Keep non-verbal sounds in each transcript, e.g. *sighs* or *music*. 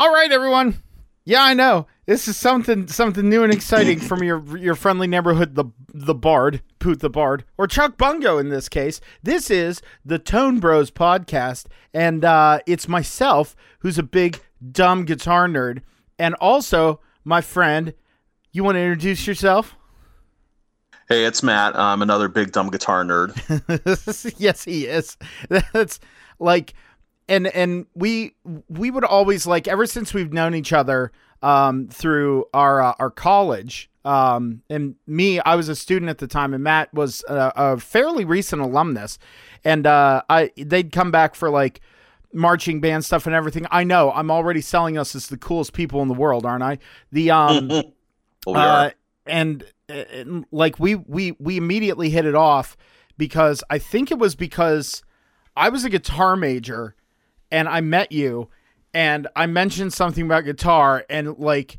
All right, everyone. Yeah, I know. This is something something new and exciting from your your friendly neighborhood, the the Bard, Poot the Bard, or Chuck Bungo in this case. This is the Tone Bros podcast, and uh, it's myself who's a big dumb guitar nerd, and also my friend. You want to introduce yourself? Hey, it's Matt. I'm another big dumb guitar nerd. *laughs* yes, he is. *laughs* That's like and and we we would always like ever since we've known each other um, through our uh, our college. Um, and me, I was a student at the time, and Matt was a, a fairly recent alumnus. And uh, I they'd come back for like marching band stuff and everything. I know I'm already selling us as the coolest people in the world, aren't I? The um, *laughs* we uh, and, and like we we we immediately hit it off because I think it was because I was a guitar major and I met you and I mentioned something about guitar and like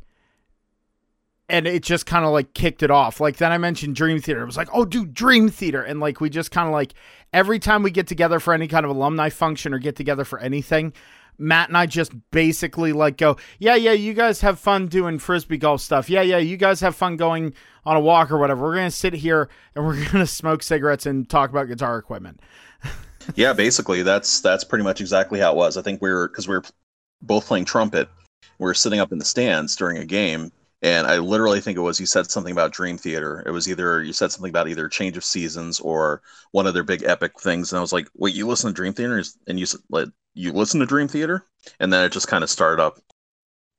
and it just kind of like kicked it off. Like then I mentioned Dream Theater. It was like, "Oh, dude, Dream Theater." And like we just kind of like every time we get together for any kind of alumni function or get together for anything, Matt and I just basically like go, "Yeah, yeah, you guys have fun doing frisbee golf stuff. Yeah, yeah, you guys have fun going on a walk or whatever. We're to sit here and we're *laughs* to smoke cigarettes and talk about guitar equipment." *laughs* yeah, basically that's that's pretty much exactly how it was. I think we were because we were both playing trumpet. We were sitting up in the stands during a game, and I literally think it was you said something about Dream Theater. It was either you said something about either Change of Seasons or one of their big epic things, and I was like, "Wait, you listen to Dream Theater?" And you said, "You listen to Dream Theater?" And then it just kind of started up.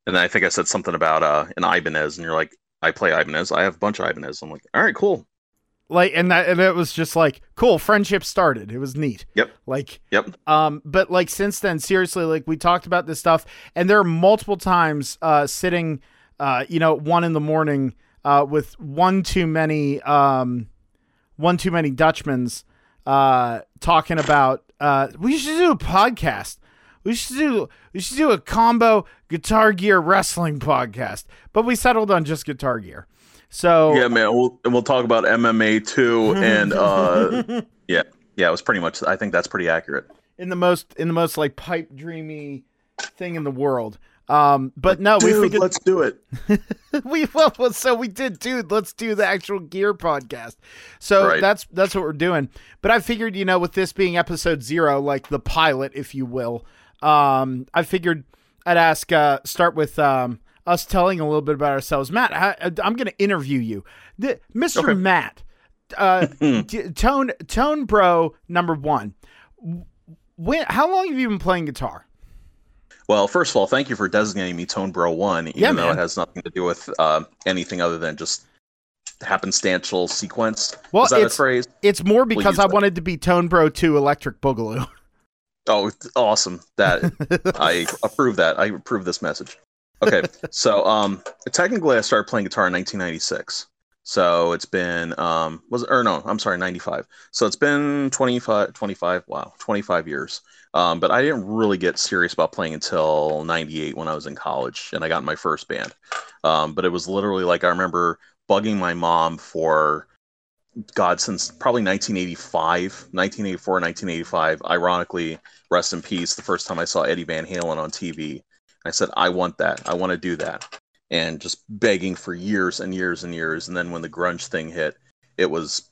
And then I think I said something about uh, an Ibanez, and you're like, "I play Ibanez. I have a bunch of Ibanez." I'm like, "All right, cool." Like and that and it was just like cool friendship started. It was neat. Yep. Like yep. um but like since then seriously like we talked about this stuff and there are multiple times uh sitting uh you know one in the morning uh with one too many um one too many dutchmans uh talking about uh we should do a podcast. We should do we should do a combo guitar gear wrestling *laughs* podcast. But we settled on just guitar gear so yeah, man, we'll and we'll talk about MMA too, *laughs* and uh, *laughs* yeah, yeah, it was pretty much. I think that's pretty accurate. In the most in the most like pipe dreamy thing in the world. Um, but no, dude, we figured let's do it. *laughs* we well, well, so we did, dude. Let's do the actual gear podcast. So Right. that's that's what we're doing. But I figured, you know, with this being episode zero, like the pilot, if you will, um, I figured I'd ask, uh, start with um, us telling a little bit about ourselves. Matt, I, I'm going to interview you, the, Mr. Okay. Matt, uh, *laughs* t- tone tone bro number one. When? How long have you been playing guitar? Well, first of all, thank you for designating me Tone Bro One, even Yeah, though it has nothing to do with uh, anything other than just happenstantial sequence. Well, Is that a it's- phrase? It's more because use I that. wanted to be Tone Bro Two Electric Boogaloo. Oh, awesome! That *laughs* I approve that. I approve this message. Okay, so um, technically, I started playing guitar in 1996. So it's been um, was or no, I'm sorry, 95. So it's been 25, 25. Wow, 25 years. Um, but I didn't really get serious about playing until 98 when I was in college and I got in my first band. Um, but it was literally like I remember bugging my mom for God since probably 1985, 1984, 1985. Ironically, rest in peace. The first time I saw Eddie Van Halen on TV, I said, I want that. I want to do that. And just begging for years and years and years. And then when the grunge thing hit, it was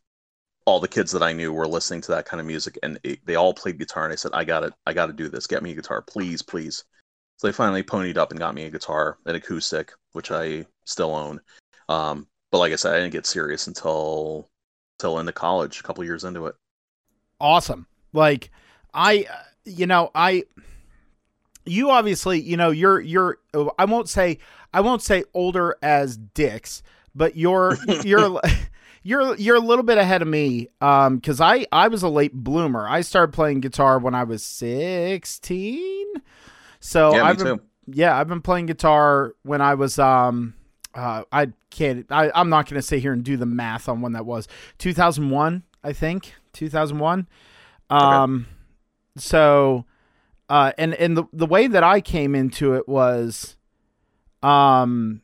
all the kids that I knew were listening to that kind of music, and it, they all played guitar. And I said, I got it. I got to do this. Get me a guitar, please, please. So they finally ponied up and got me a guitar, an acoustic, which I still own. Um, but like I said, I didn't get serious until until into college, a couple years into it. awesome. Like I, uh, you know, I, you obviously, you know, you're you're. I won't say I won't say older as dicks, but you're *laughs* you're. You're you're a little bit ahead of me, um, because I I was a late bloomer. I started playing guitar when I was sixteen, so yeah, me I've been too. yeah, I've been playing guitar when I was um uh I can't I, I'm not gonna sit here and do the math on when that was. Two thousand one, I think. Two thousand one. Um so uh and and the the way that I came into it was um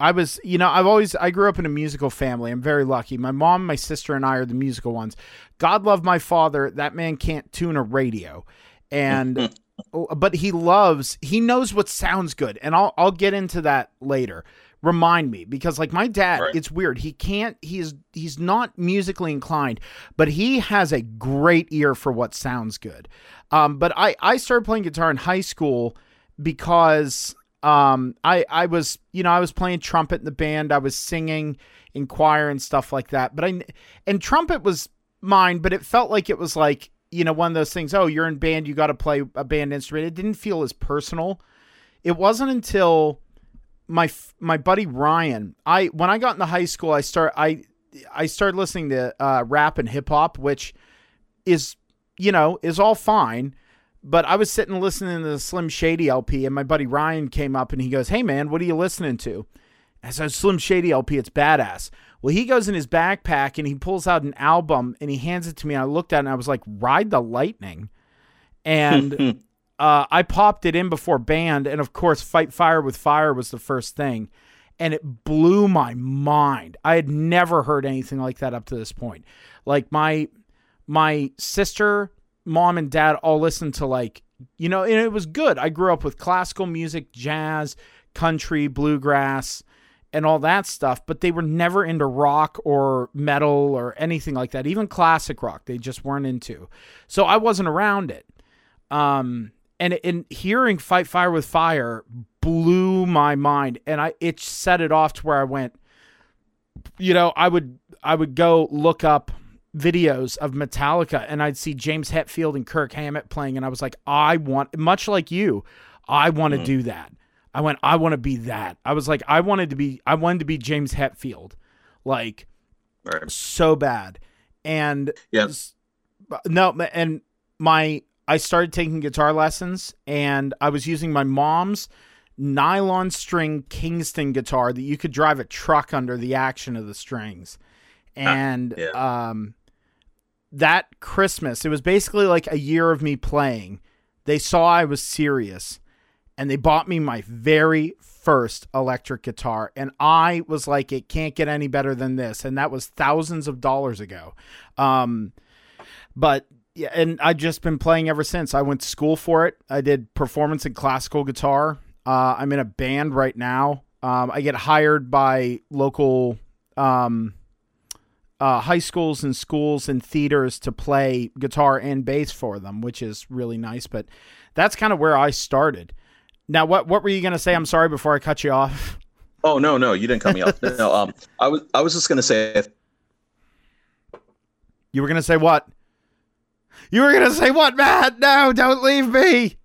I was, you know, I've always I grew up in a musical family. I'm very lucky. My mom, my sister, and I are the musical ones. God love my father. That man can't tune a radio, and *laughs* but he loves he knows what sounds good and I'll I'll get into that later. Remind me because like my dad, Right. it's weird. He can't he's he's not musically inclined, but he has a great ear for what sounds good. Um but I I started playing guitar in high school because um I I was you know I was playing trumpet in the band, I was singing in choir and stuff like that. But I and trumpet was mine, but it felt like it was like you know one of those things. Oh, you're in band, you got to play a band instrument. It didn't feel as personal. It wasn't until my my buddy Ryan. I when I got into high school, I start I I started listening to uh, rap and hip hop, which is you know is all fine. But I was sitting listening to the Slim Shady LP, and my buddy Ryan came up and he goes, "Hey man, what are you listening to?" I said, "Slim Shady LP, it's badass." Well, he goes in his backpack and he pulls out an album and he hands it to me. I looked at it and I was like, "Ride the Lightning," and *laughs* uh, I popped it in before band, and of course, Fight Fire with Fire was the first thing, and it blew my mind. I had never heard anything like that up to this point. Like my my sister, mom, and dad all listened to like you know, and it was good. I grew up with classical music, jazz, country, bluegrass, and all that stuff, but they were never into rock or metal or anything like that. Even classic rock, they just weren't into. So I wasn't around it. Um, and in hearing "Fight Fire with Fire" blew my mind, and I it set it off to where I went. You know, I would I would go look up videos of Metallica, and I'd see James Hetfield and Kirk Hammett playing, and I was like, I want much like you, I want to Mhm. do that. I went, I want to be that. I was like, I wanted to be, I wanted to be James Hetfield, like Right. so bad. And yes no, and my I started taking guitar lessons, and I was using my mom's nylon string Kingston guitar that you could drive a truck under the action of the strings. And yeah. um, that Christmas, it was basically like a year of me playing. They saw I was serious, and they bought me my very first electric guitar, and I was like, it can't get any better than this, and that was thousands of dollars ago. Um, but yeah, and I've just been playing ever since. I went to school for it. I did performance and classical guitar. Uh, I'm in a band right now. Um, I get hired by local um, uh, high schools and schools and theaters to play guitar and bass for them, which is really nice. But that's kind of where I started. Now, what what were you gonna say? I'm sorry before I cut you off. Oh no, no, you didn't cut me off. *laughs* No, um, I was I was just gonna say You were gonna say what? You were gonna say what, Matt? No, don't leave me.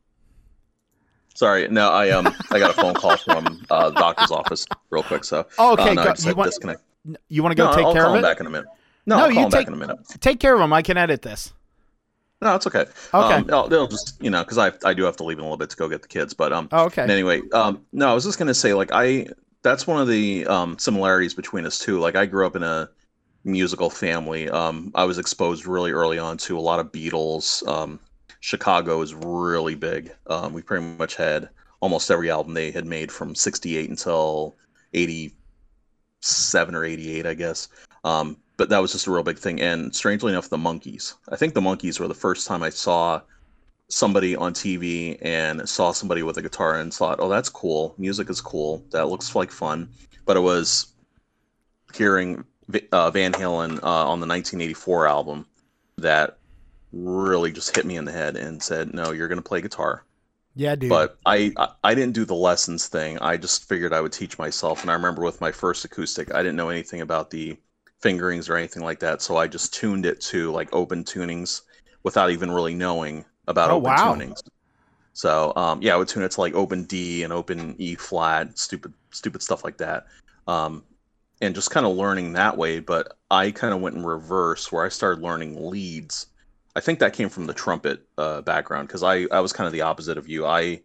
Sorry, no, I um I got a phone call from uh, the doctor's office real quick, so Oh, okay, uh, no, go- you want- disconnect. You want to go no, take I'll care call of him it? back in a minute. No, No, I'll you call him take- back in a minute. Take care of him. I can edit this. No, it's okay. Okay. Um, I'll, they'll just you know because I I do have to leave in a little bit to go get the kids, but um Oh, okay. Anyway, um, no, I was just gonna say, like, I that's one of the um, similarities between us too. Like, I grew up in a musical family. Um, I was exposed really early on to a lot of Beatles. Um, Chicago is really big. Um, we pretty much had almost every album they had made from '68 until '87 or '88, I guess. Um, but that was just a real big thing. And strangely enough, the Monkees. I think the Monkees were the first time I saw somebody on TV and saw somebody with a guitar and thought, "Oh, that's cool. Music is cool. That looks like fun." But it was hearing uh, Van Halen uh, on the 1984 album that really just hit me in the head and said, "No, you're going to play guitar." Yeah, dude. But I, I I didn't do the lessons thing. I just figured I would teach myself. And I remember with my first acoustic, I didn't know anything about the fingerings or anything like that. So I just tuned it to like open tunings without even really knowing about Oh, open wow. tunings. So um, yeah, I would tune it to like open D and open E flat, stupid stupid stuff like that. Um, and just kind of learning that way. But I kind of went in reverse where I started learning leads. I think that came from the trumpet uh, background because I, I was kind of the opposite of you. I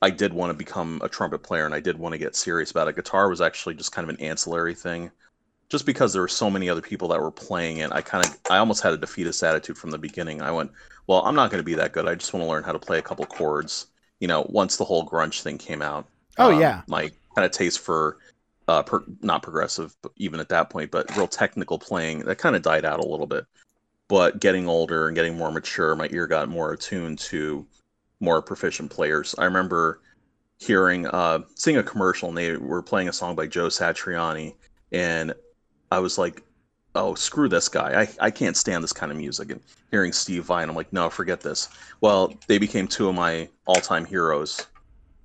I did want to become a trumpet player and I did want to get serious about it. Guitar was actually just kind of an ancillary thing. Just because there were so many other people that were playing it, I kind of I almost had a defeatist attitude from the beginning. I went, well, I'm not going to be that good. I just want to learn how to play a couple chords. You know, once the whole grunge thing came out. Oh, um, yeah. my kind of taste for uh, per, not progressive, even at that point, but real technical playing that kind of died out a little bit. But getting older and getting more mature, my ear got more attuned to more proficient players. I remember hearing uh seeing a commercial and they were playing a song by Joe Satriani and I was like, oh screw this guy. I, I can't stand this kind of music and hearing Steve Vai I'm like, no, forget this. Well, they became two of my all time heroes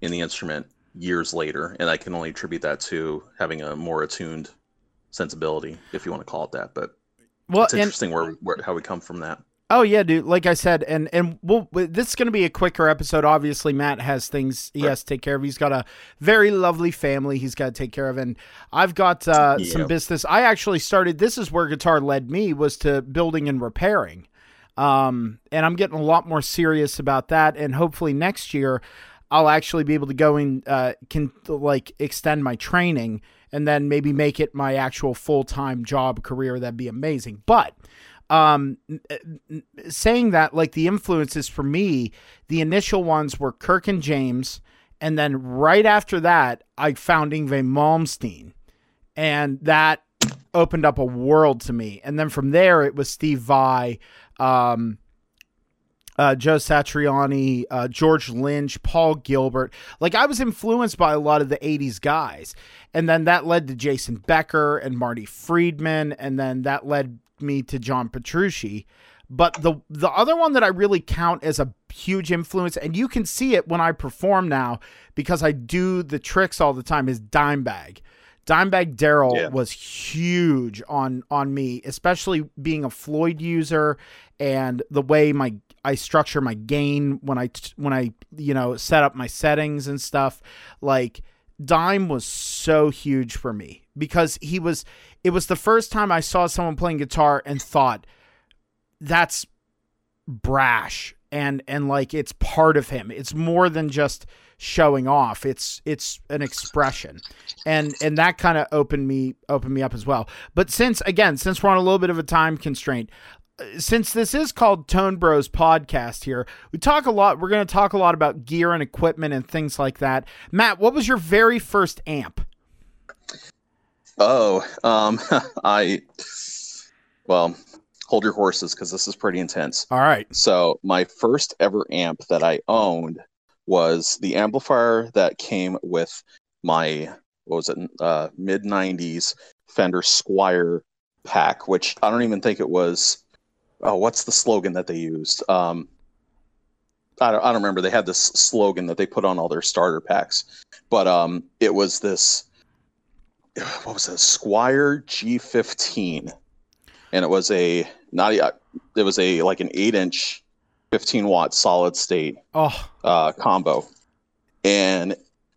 in the instrument years later, and I can only attribute that to having a more attuned sensibility, if you want to call it that. But well, it's interesting and, where, where how we come from that. Oh yeah, dude. Like I said, and and we'll, this is going to be a quicker episode. Obviously, Matt has things he has to take care of. He's got a very lovely family he's got to take care of, and I've got uh, yeah. some business. I actually started. This is where guitar led me was to building and repairing, um, and I'm getting a lot more serious about that. And hopefully next year, I'll actually be able to go and uh, can like extend my training and then maybe make it my actual full time job career. That'd be amazing. But um, saying that, like the influences for me, the initial ones were Kirk and James, and then right after that, I found Yngwie Malmsteen, and that opened up a world to me. And then from there, it was Steve Vai. Um, uh, Joe Satriani, uh, George Lynch, Paul Gilbert. Like I was influenced by a lot of the 80s guys. And then that led to Jason Becker and Marty Friedman. And then that led me to John Petrucci. But the the other one that I really count as a huge influence, and you can see it when I perform now because I do the tricks all the time, is Dimebag. Dimebag Darrell yeah. was huge on on me, especially being a Floyd user and the way my I structure my gain when I when I you know set up my settings and stuff. Like Dime was so huge for me because he was it was the first time I saw someone playing guitar and thought that's brash and and like it's part of him. It's more than just showing off. It's it's an expression. And and that kind of opened me opened me up as well. But since again, since we're on a little bit of a time constraint, since this is called Tone Bros podcast here, we talk a lot. We're going to talk a lot about gear and equipment and things like that. Matt, what was your very first amp? Oh, um, *laughs* I, well, hold your horses because this is pretty intense. All right. So, my first ever amp that I owned was the amplifier that came with my, what was it, uh, mid 90s Fender Squier pack, which I don't even think it was oh, what's the slogan that they used? Um, I don't, I don't remember. They had this slogan that they put on all their starter packs, but um, it was this. *sighs* What was it? Squier G15, and it was a not a, it was a like an eight inch, 15 watt solid state oh. uh, combo, and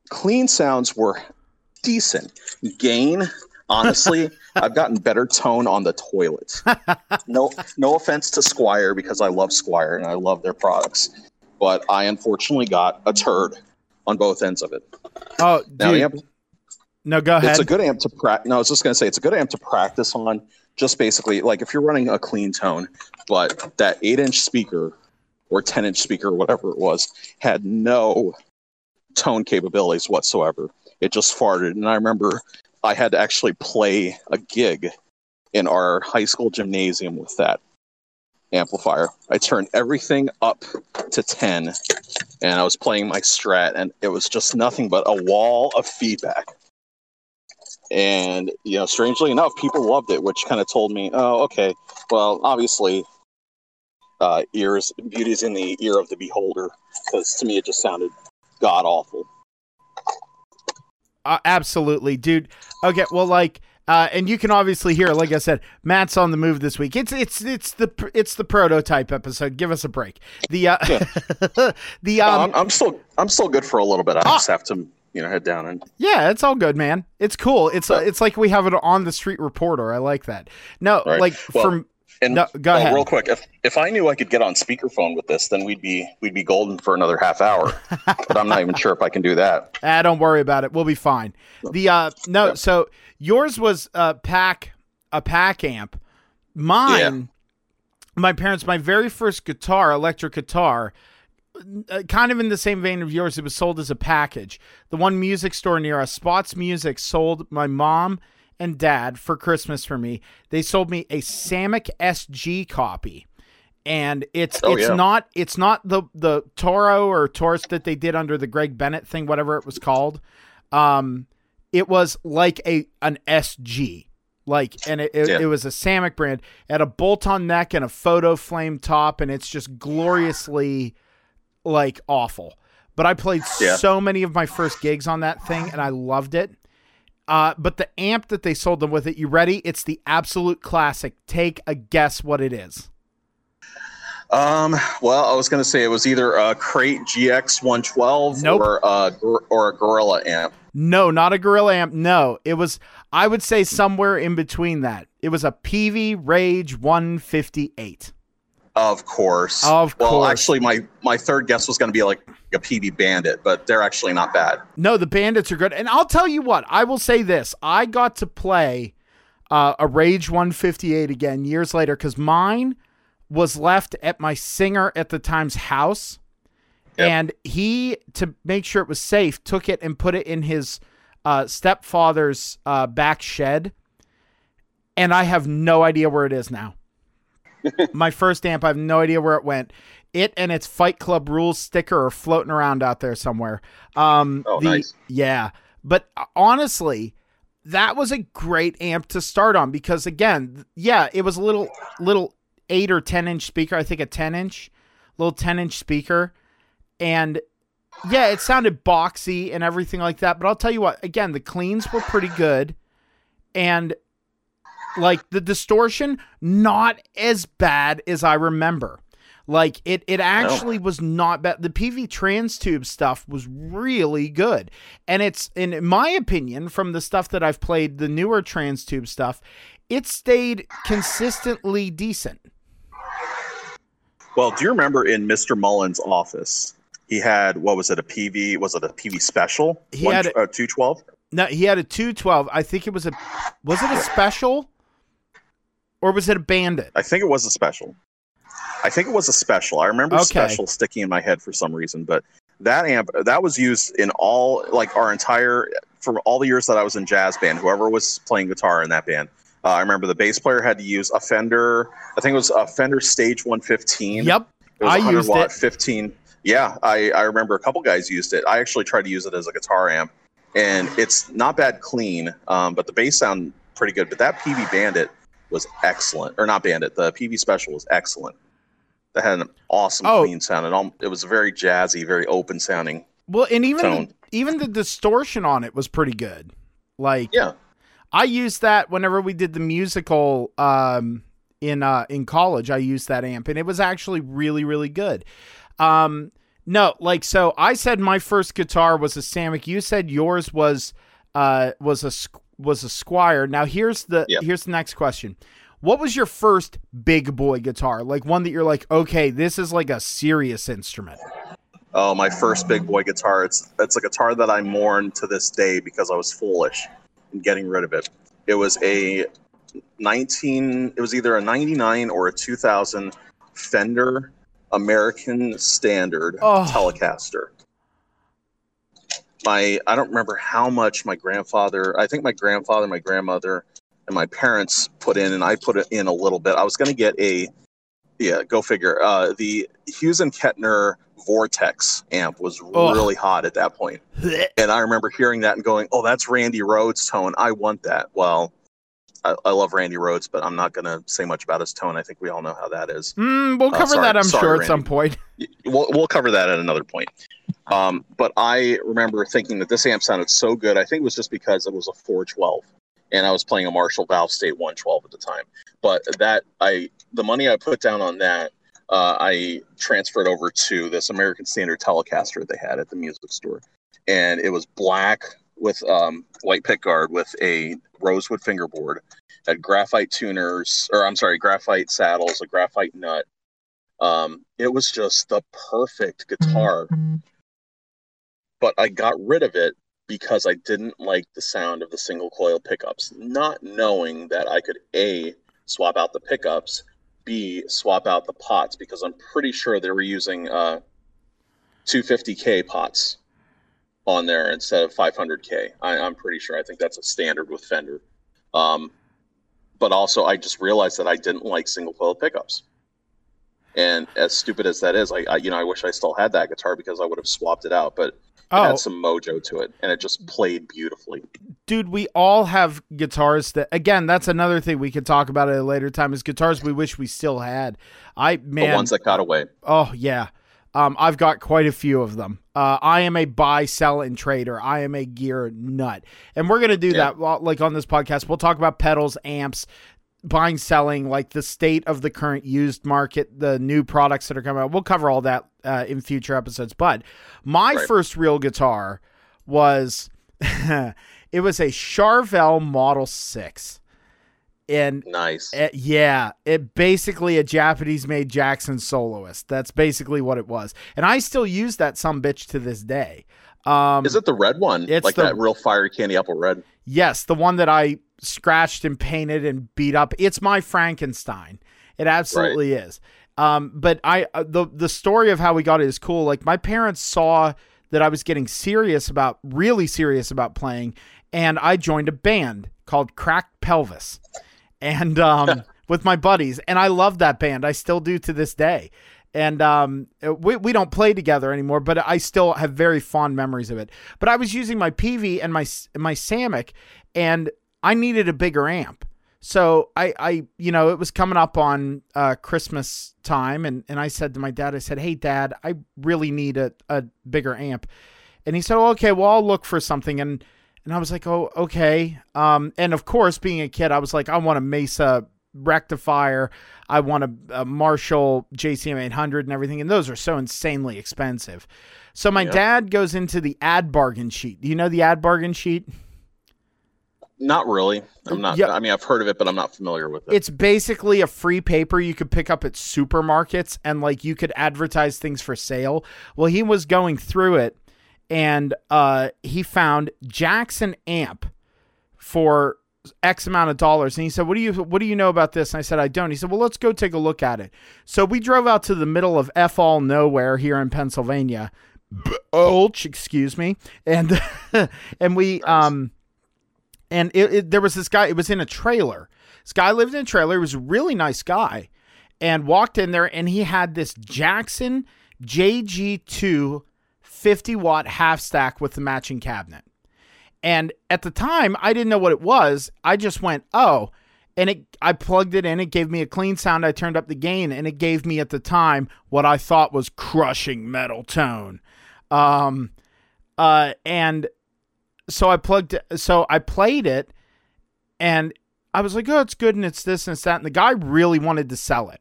clean sounds were decent. Gain honestly, I've gotten better tone on the toilet. No, no offense to Squier because I love Squier and I love their products, but I unfortunately got a turd on both ends of it. Oh, now, amp, no, go ahead. It's a good amp to practice. No, I was just going to say it's a good amp to practice on. Just basically, like if you're running a clean tone, but that eight-inch speaker or ten-inch speaker, whatever it was, had no tone capabilities whatsoever. It just farted, and I remember I had to actually play a gig in our high school gymnasium with that amplifier. I turned everything up to 10 and I was playing my strat and it was just nothing but a wall of feedback. And you know, strangely enough, people loved it, which kind of told me, "Oh, okay. Well, obviously, uh, ears beauty's in the ear of the beholder." Because to me, it just sounded god awful. Uh, absolutely, dude. Okay, well, like, uh, and you can obviously hear, like I said, Matt's on the move this week. It's it's it's the it's the prototype episode. Give us a break. The uh, yeah. *laughs* the um, I'm, I'm, still I'm still good for a little bit. I just have to you know head down and yeah, it's all good, man. It's cool. It's uh, it's like we have it on the street reporter. I like that. No, right. like well, from and no, go ahead. real quick, if if I knew I could get on speakerphone with this, then we'd be we'd be golden for another half hour. *laughs* but I'm not even sure if I can do that. Ah, don't worry about it. We'll be fine. The uh no, yeah. so yours was a pack a pack amp. Mine, yeah. my parents, my very first guitar, electric guitar, uh, kind of in the same vein of yours, it was sold as a package. The one music store near us, Spots Music, sold my mom and dad for Christmas for me. They sold me a Samick SG copy. and it's Oh, it's yeah. not it's not the the Toro or Taurus that they did under the Greg Bennett thing, whatever it was called. Um, it was like a an SG, like, and it, it, Yeah. it was a Samick brand. It had a bolt-on neck and a photo flame top, and it's just gloriously like awful. But I played Yeah. so many of my first gigs on that thing, and I loved it. Uh, but the amp that they sold them with it, you ready? It's the absolute classic. Take a guess what it is. Um, well, I was going to say it was either a Crate GX 112 Nope. or a or a Gorilla amp. No, not a Gorilla amp. No, it was. I would say somewhere in between that. It was a PV Rage 158. Of course. Of well, course. actually, my my third guess was going to be like a PV Bandit, but they're actually not bad. No, the Bandits are good. And I'll tell you what. I will say this. I got to play uh, a Rage 158 again years later because mine was left at my singer at the time's house. Yep. And he, to make sure it was safe, took it and put it in his uh, stepfather's uh, back shed. And I have no idea where it is now. My first amp, I have no idea where it went. It and its Fight Club rules sticker are floating around out there somewhere. Um, Oh, the, nice. Yeah, but uh, honestly, that was a great amp to start on because again, yeah, it was a little little eight or ten inch speaker. I think a ten inch, little ten inch speaker, and yeah, it sounded boxy and everything like that. But I'll tell you what, again, the cleans were pretty good, and like the distortion, not as bad as I remember. Like it, it actually was not bad. The PV trans tube stuff was really good, and it's in my opinion, from the stuff that I've played, the newer trans tube stuff, it stayed consistently decent. Well, do you remember in Mr. Mullins' office, he had what was it a PV? Was it a PV special? He had a- uh, two twelve. No, he had a two twelve. I think it was a, was it a special, or was it a bandit? I think it was a special. I think it was a special. I remember Okay. special sticking in my head for some reason, but that amp that was used in all like our entire for all the years that I was in jazz band. Whoever was playing guitar in that band, uh, I remember the bass player had to use a Fender. I think it was a Fender Stage 115. Yep, It was I 100 used watt, it. 15. Yeah, I, I remember a couple guys used it. I actually tried to use it as a guitar amp, and it's not bad clean, um, but the bass sound pretty good. But that PV Bandit was excellent, or not Bandit. The PV Special was excellent. That had an awesome Oh. clean sound. It, all, it was very jazzy, very open sounding. Well, and even Tone. even the distortion on it was pretty good. Like Yeah, I used that whenever we did the musical um, in uh, in college. I used that amp, and it was actually really really good. Um, no, like so, I said my first guitar was a Samick. You said yours was uh, was a was a Squier. Now here's the here's the next question. What was your first big boy guitar? Like one that you're like, okay, this is like a serious instrument. Oh, my first big boy guitar. It's it's a guitar that I mourn to this day because I was foolish in getting rid of it. It was a 19 it was either a 99 or a 2000 Fender American Standard Oh. Telecaster. My I don't remember how much my grandfather, I think my grandfather, my grandmother, and my parents put in and I put it in a little bit. I was going to get a yeah, go figure. Uh, the Hughes and Kettner Vortex amp was Ugh. really hot at that point. And I remember hearing that and going, "Oh, that's Randy Rhoads' tone. I want that." Well, I, I love Randy Rhoads, but I'm not going to say much about his tone. I think we all know how that is. Mm, we'll Oh, cover sorry. that, I'm Sorry, sure, at some point. *laughs* We'll, we'll cover that at another point. Um, but I remember thinking that this amp sounded so good. I think it was just because it was a 412, and I was playing a Marshall Valve State 112 at the time. But that I, the money I put down on that, uh, I transferred over to this American Standard Telecaster they had at the music store, and it was black with um, white pickguard with a rosewood fingerboard, had graphite tuners, or I'm sorry, graphite saddles, a graphite nut. Um, it was just the perfect guitar, but I got rid of it because I didn't like the sound of the single coil pickups, not knowing that I could A, swap out the pickups, B, swap out the pots, because I'm pretty sure they were using uh, 250K pots on there instead of 500K. I, I'm pretty sure. I think that's a standard with Fender. Um, but also, I just realized that I didn't like single coil pickups. And as stupid as that is, I, I you know I wish I still had that guitar because I would have swapped it out, but it Oh, had some mojo to it, and it just played beautifully. dude, we all have guitars that again, that's another thing we could talk about at a later time is guitars we wish we still had. I man the ones that got away. Oh yeah. Um, I've got quite a few of them. Uh, I am a buy, sell, and trader. I am a gear nut, and we're gonna do Yeah. that. Like on this podcast, we'll talk about pedals, amps, buying, selling, like the state of the current used market, the new products that are coming out. We'll cover all that uh, in future episodes. But my Right. first real guitar was *laughs* it was a Charvel Model Six, and Nice. uh, yeah, it basically a Japanese made Jackson soloist. That's basically what it was. And I still use that some bitch to this day. Um Is it the red one? it's like the- that real fiery candy apple red? yes, the one that I scratched and painted and beat up. It's my Frankenstein. It absolutely is. Um but I uh, the the story of how we got it is cool. Like my parents saw that I was getting serious about really serious about playing and I joined a band called Cracked Pelvis. And um, with my buddies, and I love that band. I still do to this day. And um, we we don't play together anymore, but I still have very fond memories of it. But I was using my PV and my my Samick, and I needed a bigger amp. So I, I, you know, it was coming up on uh, Christmas time, and, and I said to my dad, I said, "Hey, Dad, I really need a, a bigger amp," and he said, oh, "Okay, well, I'll look for something." And and I was like, "Oh, okay." Um, and of course, being a kid, I was like, "I want a Mesa rectifier, I want a, a Marshall JCM 800, and everything." And those are so insanely expensive. So my Yeah. dad goes into the ad bargain sheet. Do you know the ad bargain sheet? Not really. I'm not. Yeah. I mean, I've heard of it, but I'm not familiar with it. It's basically a free paper you could pick up at supermarkets and like you could advertise things for sale. Well, he was going through it and uh he found Jackson amp for X amount of dollars. And he said, What do you what do you know about this? And I said, I don't. He said, Well, let's go take a look at it. So we drove out to the middle of F all nowhere here in Pennsylvania. Ulch, excuse me. And *laughs* and we um and it, it, there was this guy. It was in a trailer. This guy lived in a trailer. He was a really nice guy, and walked in there, and he had this Jackson JG2 50 watt half stack with the matching cabinet. And at the time, I didn't know what it was. I just went, oh, and it. I plugged it in. It gave me a clean sound. I turned up the gain, and it gave me at the time what I thought was crushing metal tone. Um, uh, and so I plugged so I played it and I was like, oh, it's good and it's this and it's that. And the guy really wanted to sell it.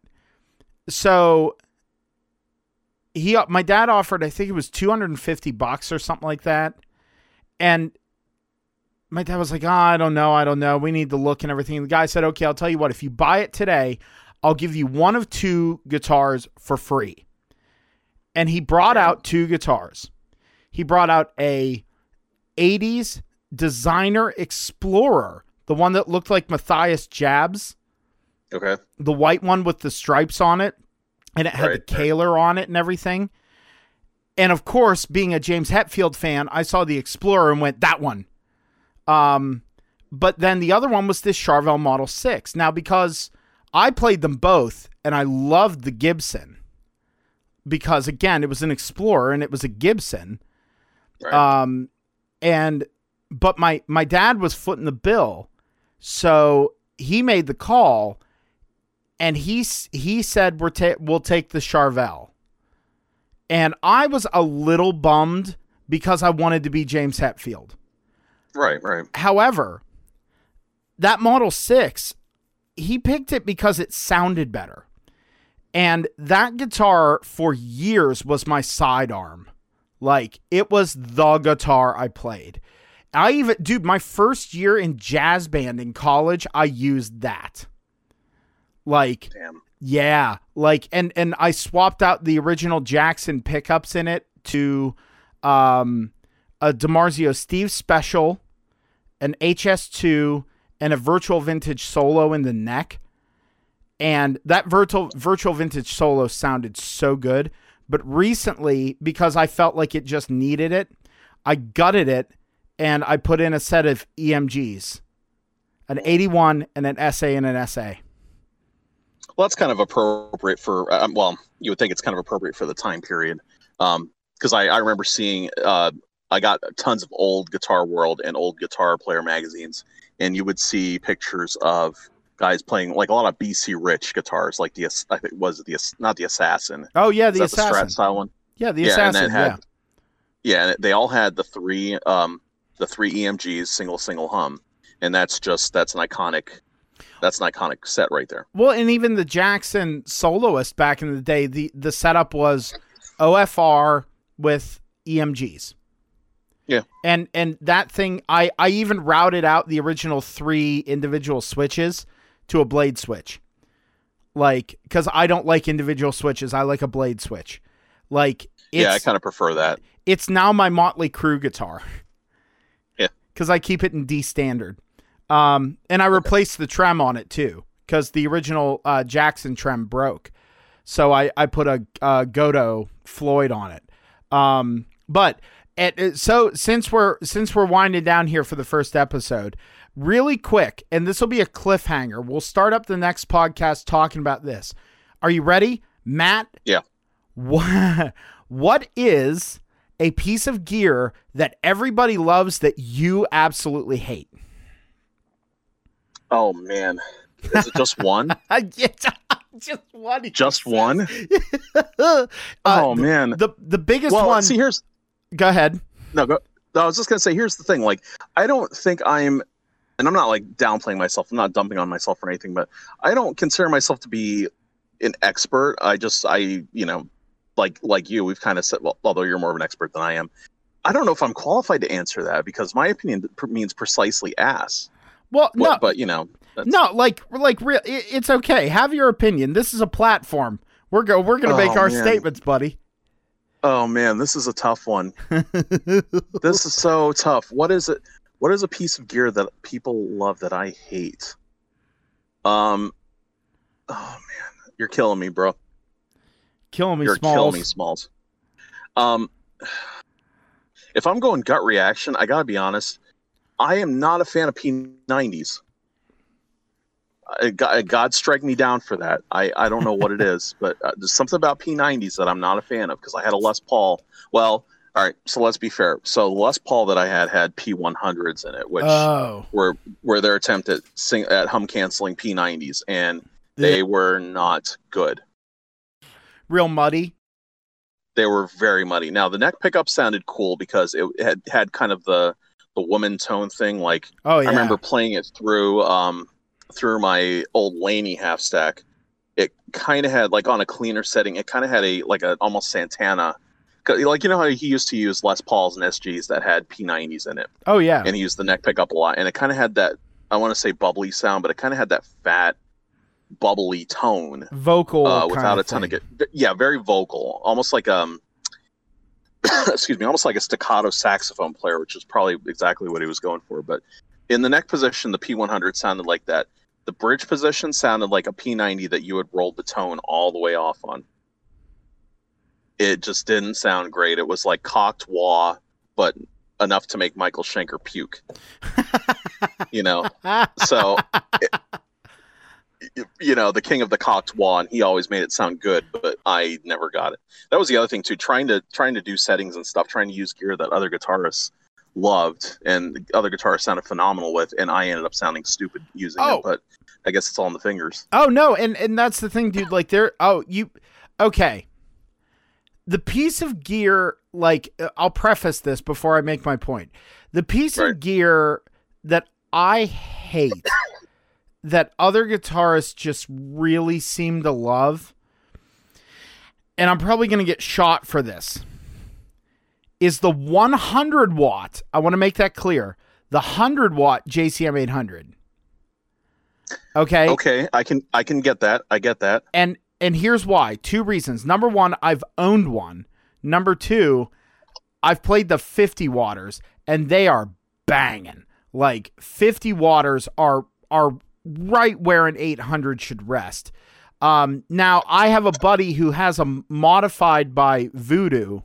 So he, uh, my dad offered, I think it was 250 bucks or something like that. And my dad was like, oh, I don't know. I don't know. We need to look and everything. And the guy said, okay, I'll tell you what, if you buy it today, I'll give you one of two guitars for free. And he brought out two guitars. He brought out a 80s designer explorer, the one that looked like Matthias Jabs, okay. the white one with the stripes on it, and it had Right, the Kahler on it and everything. And of course, being a James Hetfield fan, I saw the Explorer and went, that one. Um, but then the other one was this Charvel Model 6. Now, because I played them both and I loved the Gibson, because again, it was an Explorer and it was a Gibson. Right. Um, and but my my dad was footing the bill, so he made the call, and he he said we're ta- we'll take the Charvel, and I was a little bummed because I wanted to be James Hetfield. right. Right. However, that Model 6, he picked it because it sounded better. And that guitar for years was my sidearm. Like, it was the guitar I played. I even, dude, my first year in jazz band in college, I used that. Like, Damn. yeah, like and and I swapped out the original Jackson pickups in it to um a DiMarzio Steve special, an HS2 and a virtual vintage solo in the neck. And that virtual virtual vintage solo sounded so good, but recently because I felt like it just needed it, I gutted it and I put in a set of EMGs. An 81 and an SA and an SA. Well, that's kind of appropriate for. Um, well, you would think it's kind of appropriate for the time period, because I, I remember seeing. Uh, I got tons of old Guitar World and old Guitar Player magazines, and you would see pictures of guys playing like a lot of BC Rich guitars, like the I think it was the not the Assassin. Oh yeah, the assassin. the Strat style one. yeah, the Yeah, assassin. had- yeah. Yeah, they all had the three um the three EMGs single single hum, and that's just that's an iconic that's an iconic set right there. Well, and even the Jackson soloist back in the day, the the setup was OFR with EMGs. Yeah. And and that thing I I even routed out the original 3 individual switches to a blade switch. Like cuz I don't like individual switches, I like a blade switch. Like it's yeah, I kind of prefer that. it's now my Motley Crue guitar. Yeah. *laughs* Because I keep it in D standard. Um, and I replaced the trem on it too, because the original uh, Jackson trem broke. So I, I put a, a Gotoh Floyd on it. Um, but it- so since we're since we're winding down here for the first episode, really quick, and this will be a cliffhanger. We'll start up the next podcast talking about this. Are you ready, Matt? Yeah. What *laughs* what is a piece of gear that everybody loves that you absolutely hate? Oh man, is it just one? *laughs* I get *laughs* just one. just one? *laughs* Uh, oh man. the the biggest well, one. see, here's go ahead. no, go, no. I was just gonna say, here's the thing. Like, I don't think I'm, and I'm not like downplaying myself. I'm not dumping on myself or anything, but I don't consider myself to be an expert. I just, I, you know, like like you, we've kind of said. Well, although you're more of an expert than I am, I don't know if I'm qualified to answer that because my opinion means precisely ass. Well, no, But, but you know, that's, no, like like real. It, it's okay. Have your opinion. This is a platform. We're go. We're gonna make Oh, our man. statements, buddy. Oh man, this is a tough one. this is so tough. What is it? What is a piece of gear that people love that I hate? Um, oh man, you're killing me, bro. Killing me, You're Smalls. killing me, Smalls. Um, *sighs* if I'm going gut reaction, I gotta be honest. I am not a fan of P90s. I, God, God strike me down for that. I, I don't know what it is, *laughs* but uh, there's something about P90s that I'm not a fan of because I had a Les Paul. Well, all right, so let's be fair. So the Les Paul that I had had P100s in it, which Oh, were were their attempt at sing, at hum canceling P90s, and they were not good. real muddy. They were very muddy. Now the neck pickup sounded cool because it had had kind of the the woman tone thing. Like Oh yeah. I remember playing it through um through my old Laney half stack. It kind of had like on a cleaner setting. It kind of had a like a almost Santana. Like you know how he used to use Les Pauls and SGs that had P90s in it, Oh yeah. and he used the neck pickup a lot, and it kind of had that I want to say bubbly sound, but it kind of had that fat, bubbly tone Vocal. uh, without a ton of thing. good. Yeah, very vocal, almost like um, *coughs* excuse me, almost like a staccato saxophone player, which is probably exactly what he was going for. But in the neck position, the P100 sounded like that. The bridge position sounded like a P90 that you had rolled the tone all the way off on. It just didn't sound great. It was like cocked wah, but enough to make Michael Schenker puke. *laughs* you know, so it- *laughs* you know the king of the cocked and he always made it sound good but i never got it that was the other thing too trying to trying to do settings and stuff trying to use gear that other guitarists loved and other guitarists sounded phenomenal with and i ended up sounding stupid using Oh. it but i guess it's all in the fingers Oh no, and and that's the thing, dude. Like there. Oh, you. Okay. The piece of gear, like uh, I'll preface this before I make my point. The piece Right. of gear that I hate, that other guitarists just really seem to love, and I'm probably going to get shot for this, is the 100 watt. I want to make that clear. The 100 watt JCM 800. Okay okay i can i can get that i get that and and here's why two reasons number one i've owned one number two i've played the 50 waters and they are banging like 50 waters are are right where an 800 should rest um now i have a buddy who has a modified by voodoo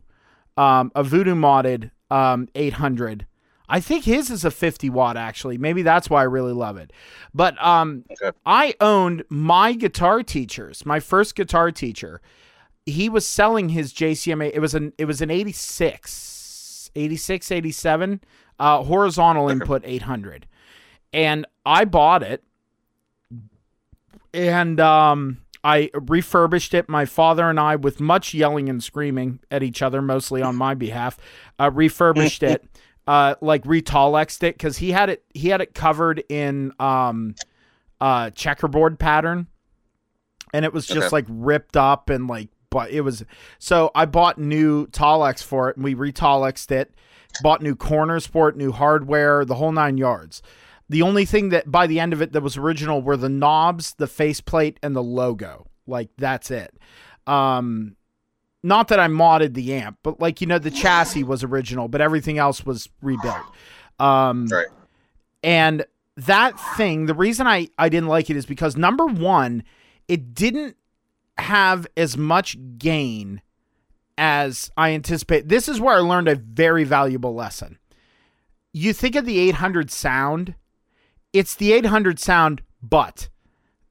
um a voodoo modded um 800 I think his is a 50 watt actually. Maybe that's why I really love it. But um Okay. I owned my guitar teachers, my first guitar teacher. He was selling his JCM it was an it was an 86 86 87 uh horizontal input 800. And I bought it and um I refurbished it. My father and I, with much yelling and screaming at each other, mostly on my behalf, uh, refurbished it, *laughs* uh, like retolexed it because he had it. He had it covered in um, uh, checkerboard pattern, and it was just Okay. like ripped up and like. But it was so I bought new Tolex for it, and we retolexed it. Bought new corners for it, new hardware, the whole nine yards. The only thing that by the end of it that was original were the knobs, the faceplate, and the logo. Like that's it. Um, not that I modded the amp, but like you know, the chassis was original, but everything else was rebuilt. Um, Right. and that thing, the reason I I didn't like it is because number one, it didn't have as much gain as I anticipate. This is where I learned a very valuable lesson. You think of the 800 sound, it's the 800 sound, but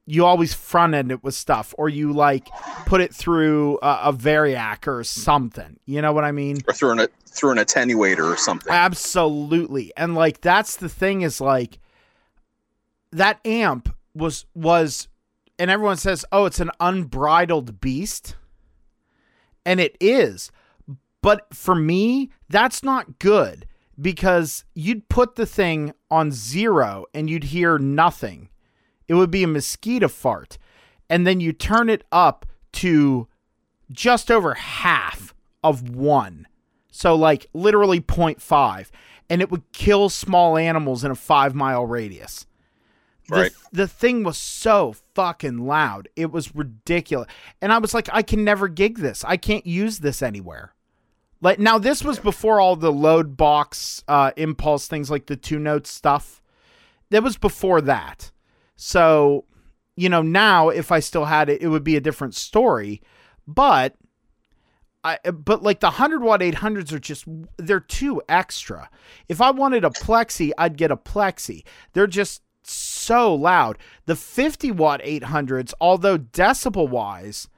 you always front end it with stuff, or you like put it through a, a variac or something. You know what I mean? Or through an through an attenuator or something. Absolutely. And like that's the thing is like that amp was was and everyone says, "Oh, it's an unbridled beast." And it is. But for me, that's not good because you'd put the thing on 0 and you'd hear nothing. It would be a mosquito fart. And then you turn it up to just over half of 1. So like literally 0.5 and it would kill small animals in a 5 mile radius. The, Right. the thing was so fucking loud. It was ridiculous. And I was like I can never gig this. I can't use this anywhere. Like now this was before all the load box uh impulse things like the two note stuff. That was before that. So, you know, now if I still had it, it would be a different story. But I but like the 100 watt 800s are just they're too extra. If I wanted a plexi, I'd get a plexi. They're just so loud. The 50 watt 800s, although decibel wise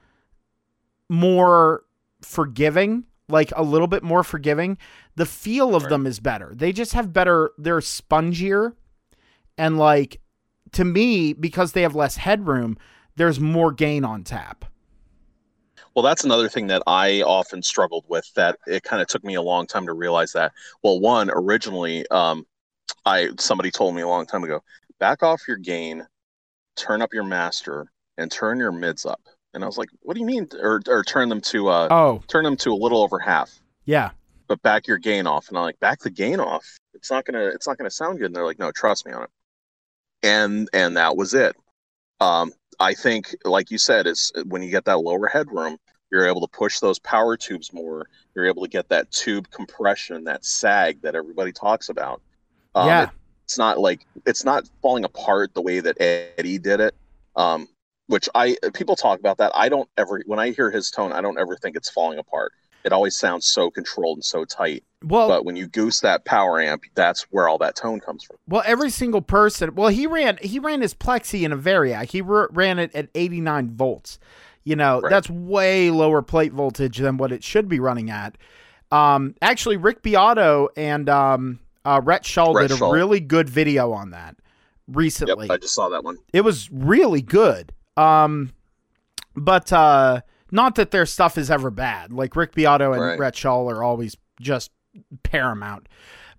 more forgiving, like a little bit more forgiving, the feel of Right. them is better. They just have better they're spongier and like to me because they have less headroom, there's more gain on tap. Well, that's another thing that I often struggled with. That it kind of took me a long time to realize that. Well, one originally, um, I somebody told me a long time ago, back off your gain, turn up your master, and turn your mids up. And I was like, what do you mean? Or or turn them to uh, Oh, turn them to a little over half, yeah. but back your gain off. And I'm like, back the gain off. It's not gonna it's not gonna sound good. And they're like, no, trust me on it. And and that was it. Um, I think, like you said, is when you get that lower headroom, you're able to push those power tubes more. You're able to get that tube compression, that sag that everybody talks about. Um, yeah. it's not like it's not falling apart the way that Eddie did it. Um, which I people talk about that. I don't ever when I hear his tone, I don't ever think it's falling apart. It always sounds so controlled and so tight. Well, But when you goose that power amp, that's where all that tone comes from. Well, every single person. Well, he ran he ran his Plexi in a Variac. He r- ran it at 89 volts. You know, Right. that's way lower plate voltage than what it should be running at. Um, actually, Rick Beato and um, uh, Rhett Shull Rhett did a really good video on that recently. Yep, I just saw that one. it was really good. Um, but uh, not that their stuff is ever bad. Like Rick Beato and Right. Rhett Shull are always just paramount.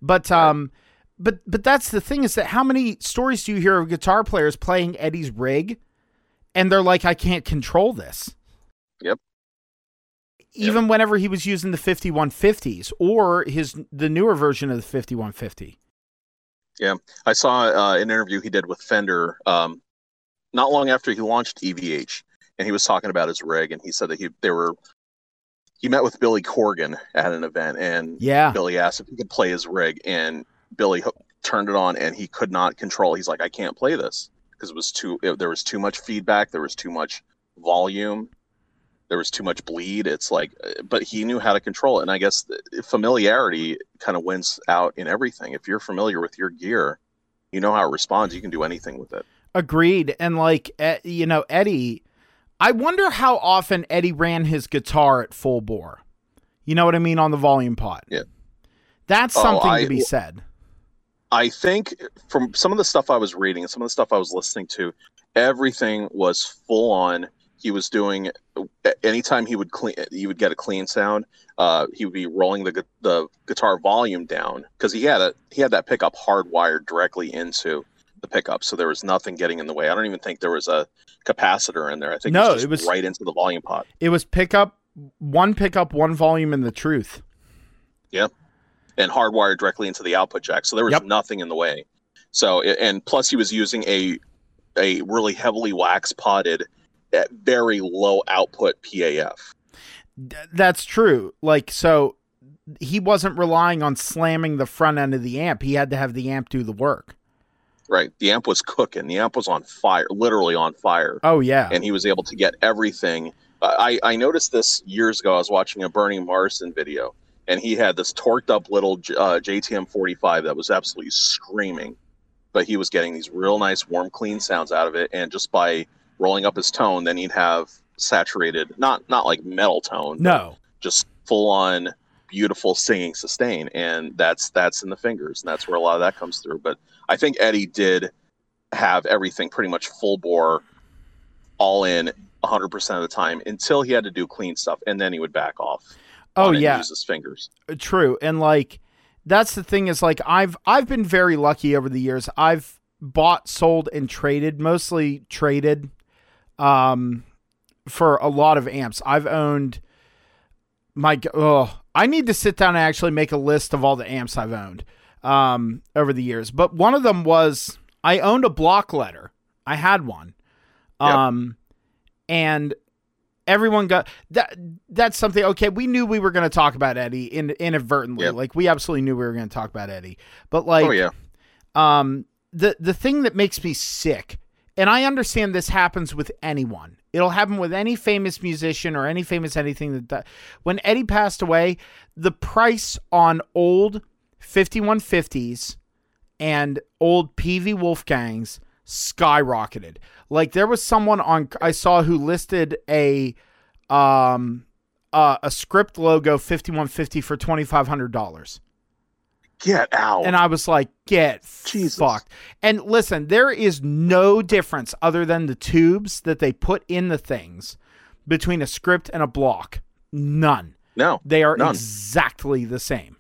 But um, but but that's the thing is that how many stories do you hear of guitar players playing Eddie's rig, and they're like, I can't control this. Yep. Even whenever he was using the 5150s or his the newer version of the 5150. Yeah, I saw uh, an interview he did with Fender um, not long after he launched EVH, and he was talking about his rig, and he said that he they were he met with Billy Corgan at an event, and Yeah. Billy asked if he could play his rig, and Billy ho- turned it on, and he could not control. He's like, I can't play this because it was too. It, there was too much feedback. There was too much volume. there was too much bleed. It's like, but he knew how to control it. And I guess familiarity kind of wins out in everything. If you're familiar with your gear, you know how it responds. You can do anything with it. Agreed. And like, you know, Eddie, I wonder how often Eddie ran his guitar at full bore. You know what I mean on the volume pot. Yeah, that's oh, something oh, I, to be said. I think from some of the stuff I was reading and some of the stuff I was listening to, everything was full on. He was doing anytime he would clean, he would get a clean sound. Uh, he would be rolling the the guitar volume down because he had a he had that pickup hardwired directly into the pickup, so there was nothing getting in the way. I don't even think there was a capacitor in there. I think no, it was, it was right into the volume pot. It was pickup one pickup, one volume, and the truth. Yep and hardwired directly into the output jack. So there was yep. nothing in the way. So and plus he was using a a really heavily wax potted, at very low output PAF. That's true. Like so, he wasn't relying on slamming the front end of the amp. He had to have the amp do the work. Right. The amp was cooking. The amp was on fire, literally on fire. Oh yeah. And he was able to get everything. I I noticed this years ago. I was watching a Bernie Marsden video and he had this torqued up little uh, JTM 45 that was absolutely screaming, but he was getting these real nice, warm, clean sounds out of it. And just by rolling up his tone, then he'd have saturated, not not like metal tone, no, just full on beautiful singing sustain, and that's that's in the fingers, and that's where a lot of that comes through. But I think Eddie did have everything pretty much full bore, all in 100% of the time until he had to do clean stuff, and then he would back off oh yeah. use his fingers. Uh, true and like that's the thing is like i've i've been very lucky over the years. I've bought sold and traded mostly traded um for a lot of amps. I've owned my oh i need to sit down and actually make a list of all the amps i've owned um over the years but one of them was i owned a block letter. i had one um yep. and everyone got that that's something okay we knew we were going to talk about eddie in, inadvertently yep. like we absolutely knew we were going to talk about eddie but like oh yeah um the the thing that makes me sick and i understand this happens with anyone it'll happen with any famous musician or any famous anything that, when eddie passed away the price on old 5150s and old pv wolfgangs skyrocketed. Like there was someone on I saw who listed a um uh, a script logo 5150 for $2500. Get out. And I was like, get Jesus. fucked. And listen, there is no difference other than the tubes that they put in the things between a script and a block. None. No. They are none. exactly the same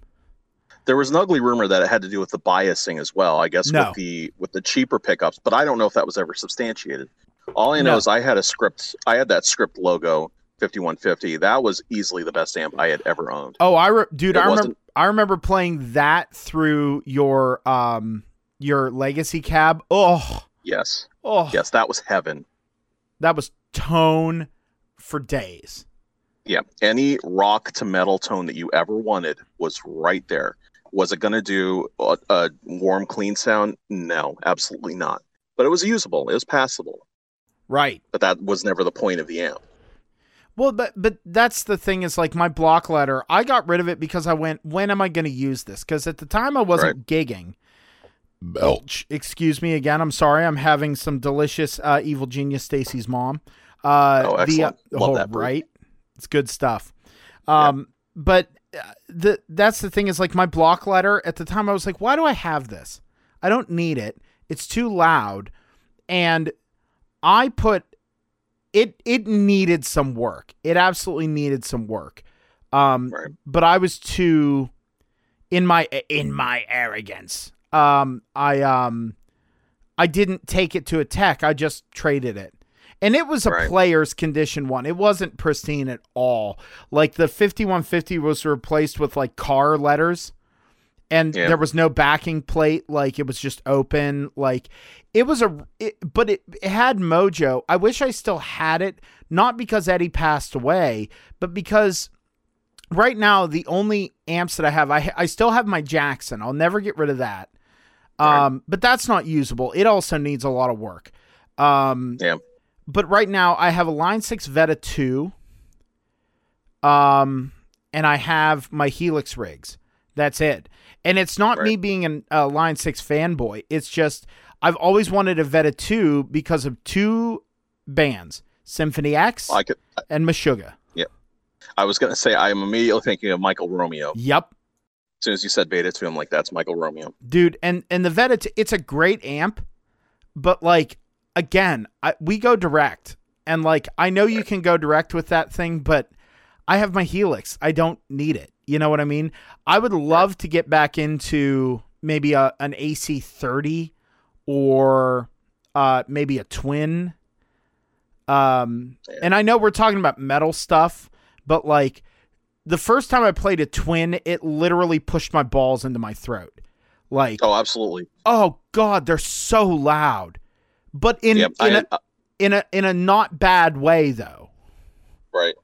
there was an ugly rumor that it had to do with the biasing as well. I guess no. with the with the cheaper pickups, but I don't know if that was ever substantiated. All I know no. is I had a script. I had that script logo 5150. That was easily the best amp I had ever owned. Oh, I re- dude, it I remember I remember playing that through your um your legacy cab. Oh. Yes. Oh. Yes, that was heaven. That was tone for days. Yeah, any rock to metal tone that you ever wanted was right there. Was it going to do a, a, warm, clean sound? No, absolutely not. But it was usable. It was passable. Right. But that was never the point of the amp. Well, but but that's the thing is like my block letter. I got rid of it because I went, when am I going to use this? Because at the time I wasn't right. gigging. Belch. Excuse me again. I'm sorry. I'm having some delicious uh, evil genius Stacy's mom. Uh, oh, excellent. The, Love oh, that. Right. It's good stuff. Um, yeah. but the that's the thing is like my block letter at the time I was like, why do I have this? I don't need it. It's too loud. And I put it it needed some work. It absolutely needed some work. Um right. but I was too in my in my arrogance. Um I um I didn't take it to a tech. I just traded it. And it was a right. player's condition one. It wasn't pristine at all. Like the 5150 was replaced with like car letters and yeah. there was no backing plate like it was just open like it was a it, but it, it had mojo i wish i still had it not because eddie passed away but because right now the only amps that i have i, I still have my jackson i'll never get rid of that right. um but that's not usable it also needs a lot of work um yeah but right now I have a Line 6 Vetta 2 um, and I have my Helix rigs. That's it. And it's not me being an- a Line Six fanboy. It's just I've always wanted a Vetta two because of two bands, Symphony X I could. and Meshuggah. Yep. I was gonna say I'm immediately thinking of Michael Romeo. Yep, As soon as you said Vetta 2, I'm like, that's Michael Romeo. dude. And and the Vetta, t- it's a great amp, but like again, I, we go direct, and like I know you can go direct with that thing, but I have my Helix. I don't need it. You know what I mean? I would love to get back into maybe a an AC thirty or uh maybe a twin. Um, and I know we're talking about metal stuff, but like the first time I played a twin, it literally pushed my balls into my throat. Like, Oh, absolutely. oh god, they're so loud, but in Yep. in I, a uh, in a in a not bad way though. right.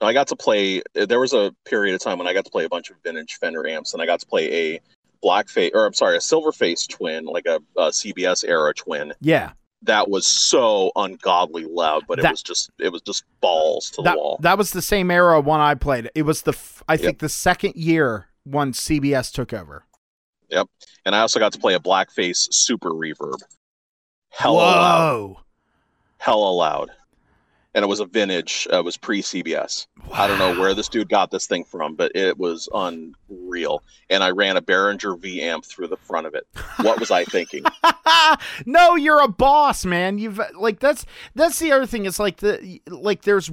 I got to play. There was a period of time when I got to play a bunch of vintage Fender amps, and I got to play a black face, or I'm sorry, a silver face twin, like a, a CBS era twin. Yeah, That was so ungodly loud, but it was just it was just balls to the that wall. that was the same era one I played. It was the f- I Yep. think the second year when CBS took over. Yep, and I also got to play a black face super reverb. Hella loud. Whoa! hella loud. And it was a vintage, uh, it was pre CBS. I don't know where this dude got this thing from, but it was unreal. And I ran a Behringer V amp through the front of it. What was I thinking? *laughs* no, you're a boss, man. You've like that's that's the other thing. It's like the like there's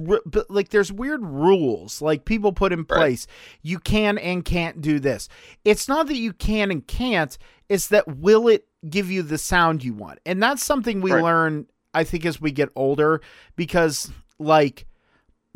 like there's weird rules like people put in place. You can and can't do this. It's not that you can and can't. It's that will it give you the sound you want, and that's something we Right. learn. I think as we get older, because like,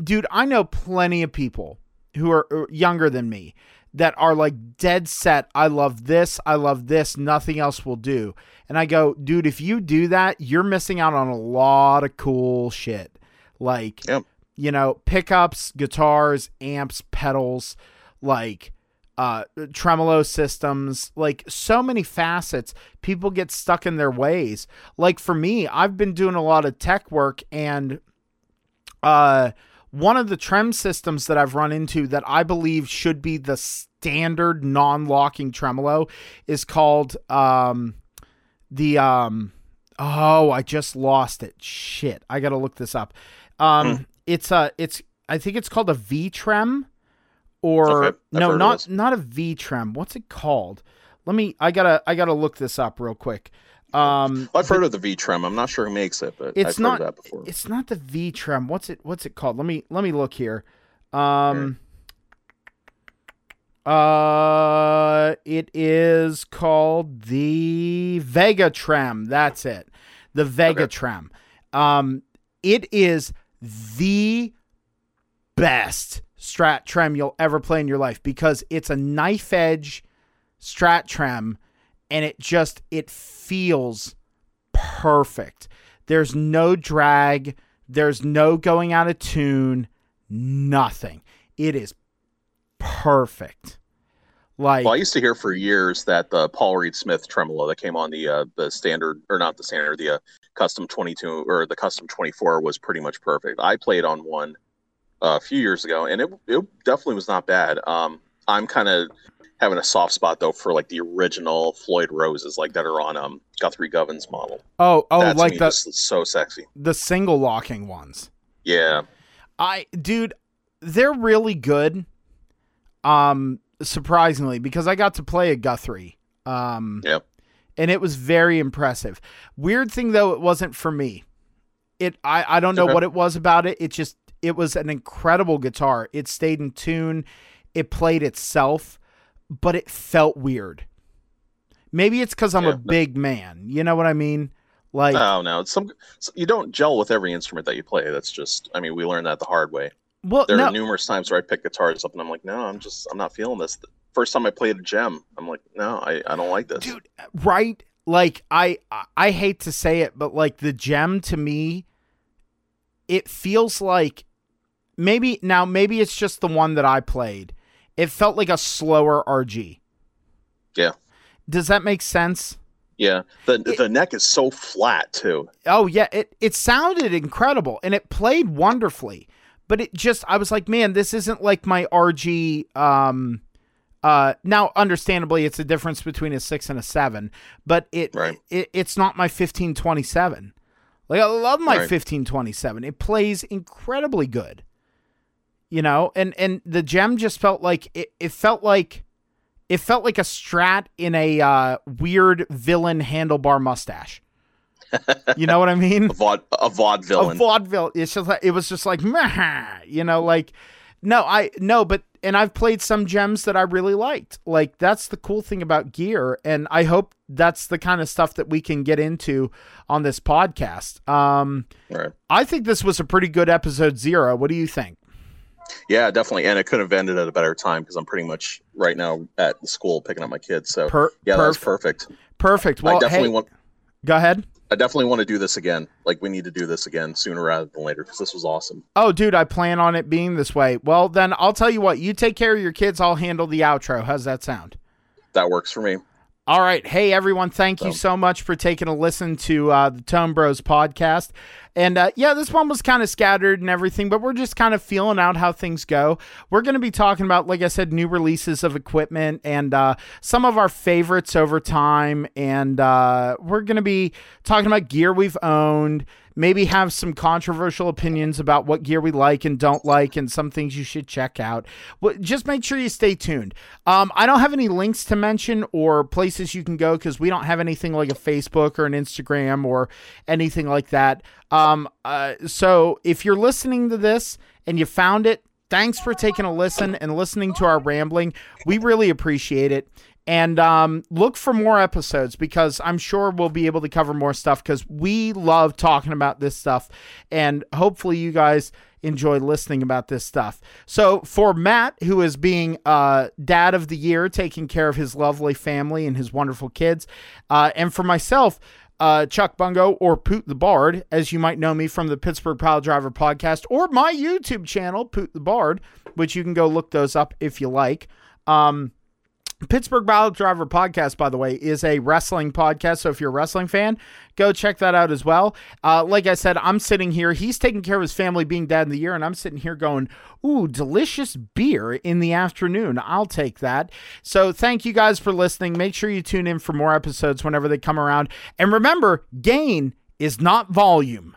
dude, I know plenty of people who are uh, younger than me that are like dead set. I love this. I love this. Nothing else will do. And I go, dude, if you do that, you're missing out on a lot of cool shit. Like, Yep. you know, pickups, guitars, amps, pedals, like uh tremolo systems, like so many facets. People get stuck in their ways. Like for me, I've been doing a lot of tech work and uh one of the trem systems that I've run into that I believe should be the standard non-locking tremolo is called um the um oh I just lost it shit I got to look this up um it's a it's I think it's called a V trem or Okay, no not not a V trem what's it called let me I got to I got to look this up real quick um I've heard of the V Trem. I'm not sure who makes it, but It's I've not- heard of that before. it's not the V trem. What's it? What's it called? Let me let me look here. Um. Uh, it is called the Vega Trem. That's it. The Vega Okay. Trem. Um, it is the best Strat Trem you'll ever play in your life because it's a knife edge Strat Trem, and it just it feels perfect. There's no drag. There's no going out of tune. Nothing. It is perfect. Like Well, I used to hear for years that the Paul Reed Smith tremolo that came on the uh, the standard or not the standard the uh, custom 22 or the custom 24 was pretty much perfect. I played on one a few years ago and it it definitely was not bad. Um, I'm kind of having a soft spot though for like the original Floyd Roses like that are on um Guthrie Govan's model. oh oh That like just so sexy. the single locking ones. Yeah, I dude, they're really good. Um surprisingly because I got to play a Guthrie. Um Yep. and it was very impressive. Weird thing though it wasn't for me. It I I don't know Okay. what it was about it. It just it was an incredible guitar. It stayed in tune. It played itself, but it felt weird. Maybe it's cuz I'm Yeah. a big man. You know what I mean? Like Oh no, it's some you don't gel with every instrument that you play. That's just I mean we learned that the hard way. well There no, are numerous times where I pick guitars up and I'm like, no, I'm just I'm not feeling this. The first time I played a JEM, I'm like, no, I, I don't like this. dude right like I i hate to say it but like the JEM to me it feels like maybe now maybe it's just the one that i played it felt like a slower rg Yeah. does that make sense Yeah, the It- the neck is so flat too. oh yeah it it sounded incredible and it played wonderfully but it just I was like, man, this isn't like my RG. Um, uh, now understandably, it's a difference between a six and a seven, but it, Right. it it's not my fifteen twenty seven. Like I love my Right. fifteen twenty seven. It plays incredibly good. You know, and and the JEM just felt like it, it felt like it felt like a strat in a uh, weird villain handlebar mustache. you know what I mean? *laughs* A, vaud- a vaudeville. a vaudeville. It's just like it was just like, meh, you know, like no, I no, but and I've played some JEMs that I really liked. Like that's the cool thing about gear, and I hope that's the kind of stuff that we can get into on this podcast. Um, right. I think this was a pretty good episode zero. What do you think? Yeah, definitely. And it could have ended at a better time because I'm pretty much right now at the school picking up my kids. So Per- yeah, that's perf- perfect. perfect. Well, I definitely hey, want. go ahead. I definitely want to do this again. Like we need to do this again sooner rather than later because this was awesome. Oh, dude, I plan on it being this way. Well, then I'll tell you what. You take care of your kids. I'll handle the outro. How's that sound? That works for me. All right. Hey, everyone. Thank you So- much for taking a listen to uh, the Tone Bros podcast. And uh, yeah, this one was kind of scattered and everything, but we're just kind of feeling out how things go. We're going to be talking about, like I said, new releases of equipment and uh, some of our favorites over time. And uh, we're going to be talking about gear we've owned, maybe have some controversial opinions about what gear we like and don't like and some things you should check out. Well, just make sure you stay tuned. Um, I don't have any links to mention or places you can go because we don't have anything like a Facebook or an Instagram or anything like that. Um, uh, so if you're listening to this and you found it, thanks for taking a listen and listening to our rambling. We really appreciate it. And um, look for more episodes because I'm sure we'll be able to cover more stuff because we love talking about this stuff. And hopefully, you guys enjoy listening about this stuff. So, for Matt, who is being uh, dad of the year, taking care of his lovely family and his wonderful kids, uh, and for myself, uh, Chuck Bungo or Poot the Bard, as you might know me from the Pittsburgh Pile Driver podcast or my YouTube channel, Poot the Bard, which you can go look those up if you like. Um, Pittsburgh Battle Driver podcast, by the way, is a wrestling podcast. So if you're a wrestling fan, go check that out as well. Uh, like I said, I'm sitting here. He's taking care of his family being dad in the year, and I'm sitting here going, Ooh, delicious beer in the afternoon. I'll take that. So thank you guys for listening. Make sure you tune in for more episodes whenever they come around. And remember, gain is not volume.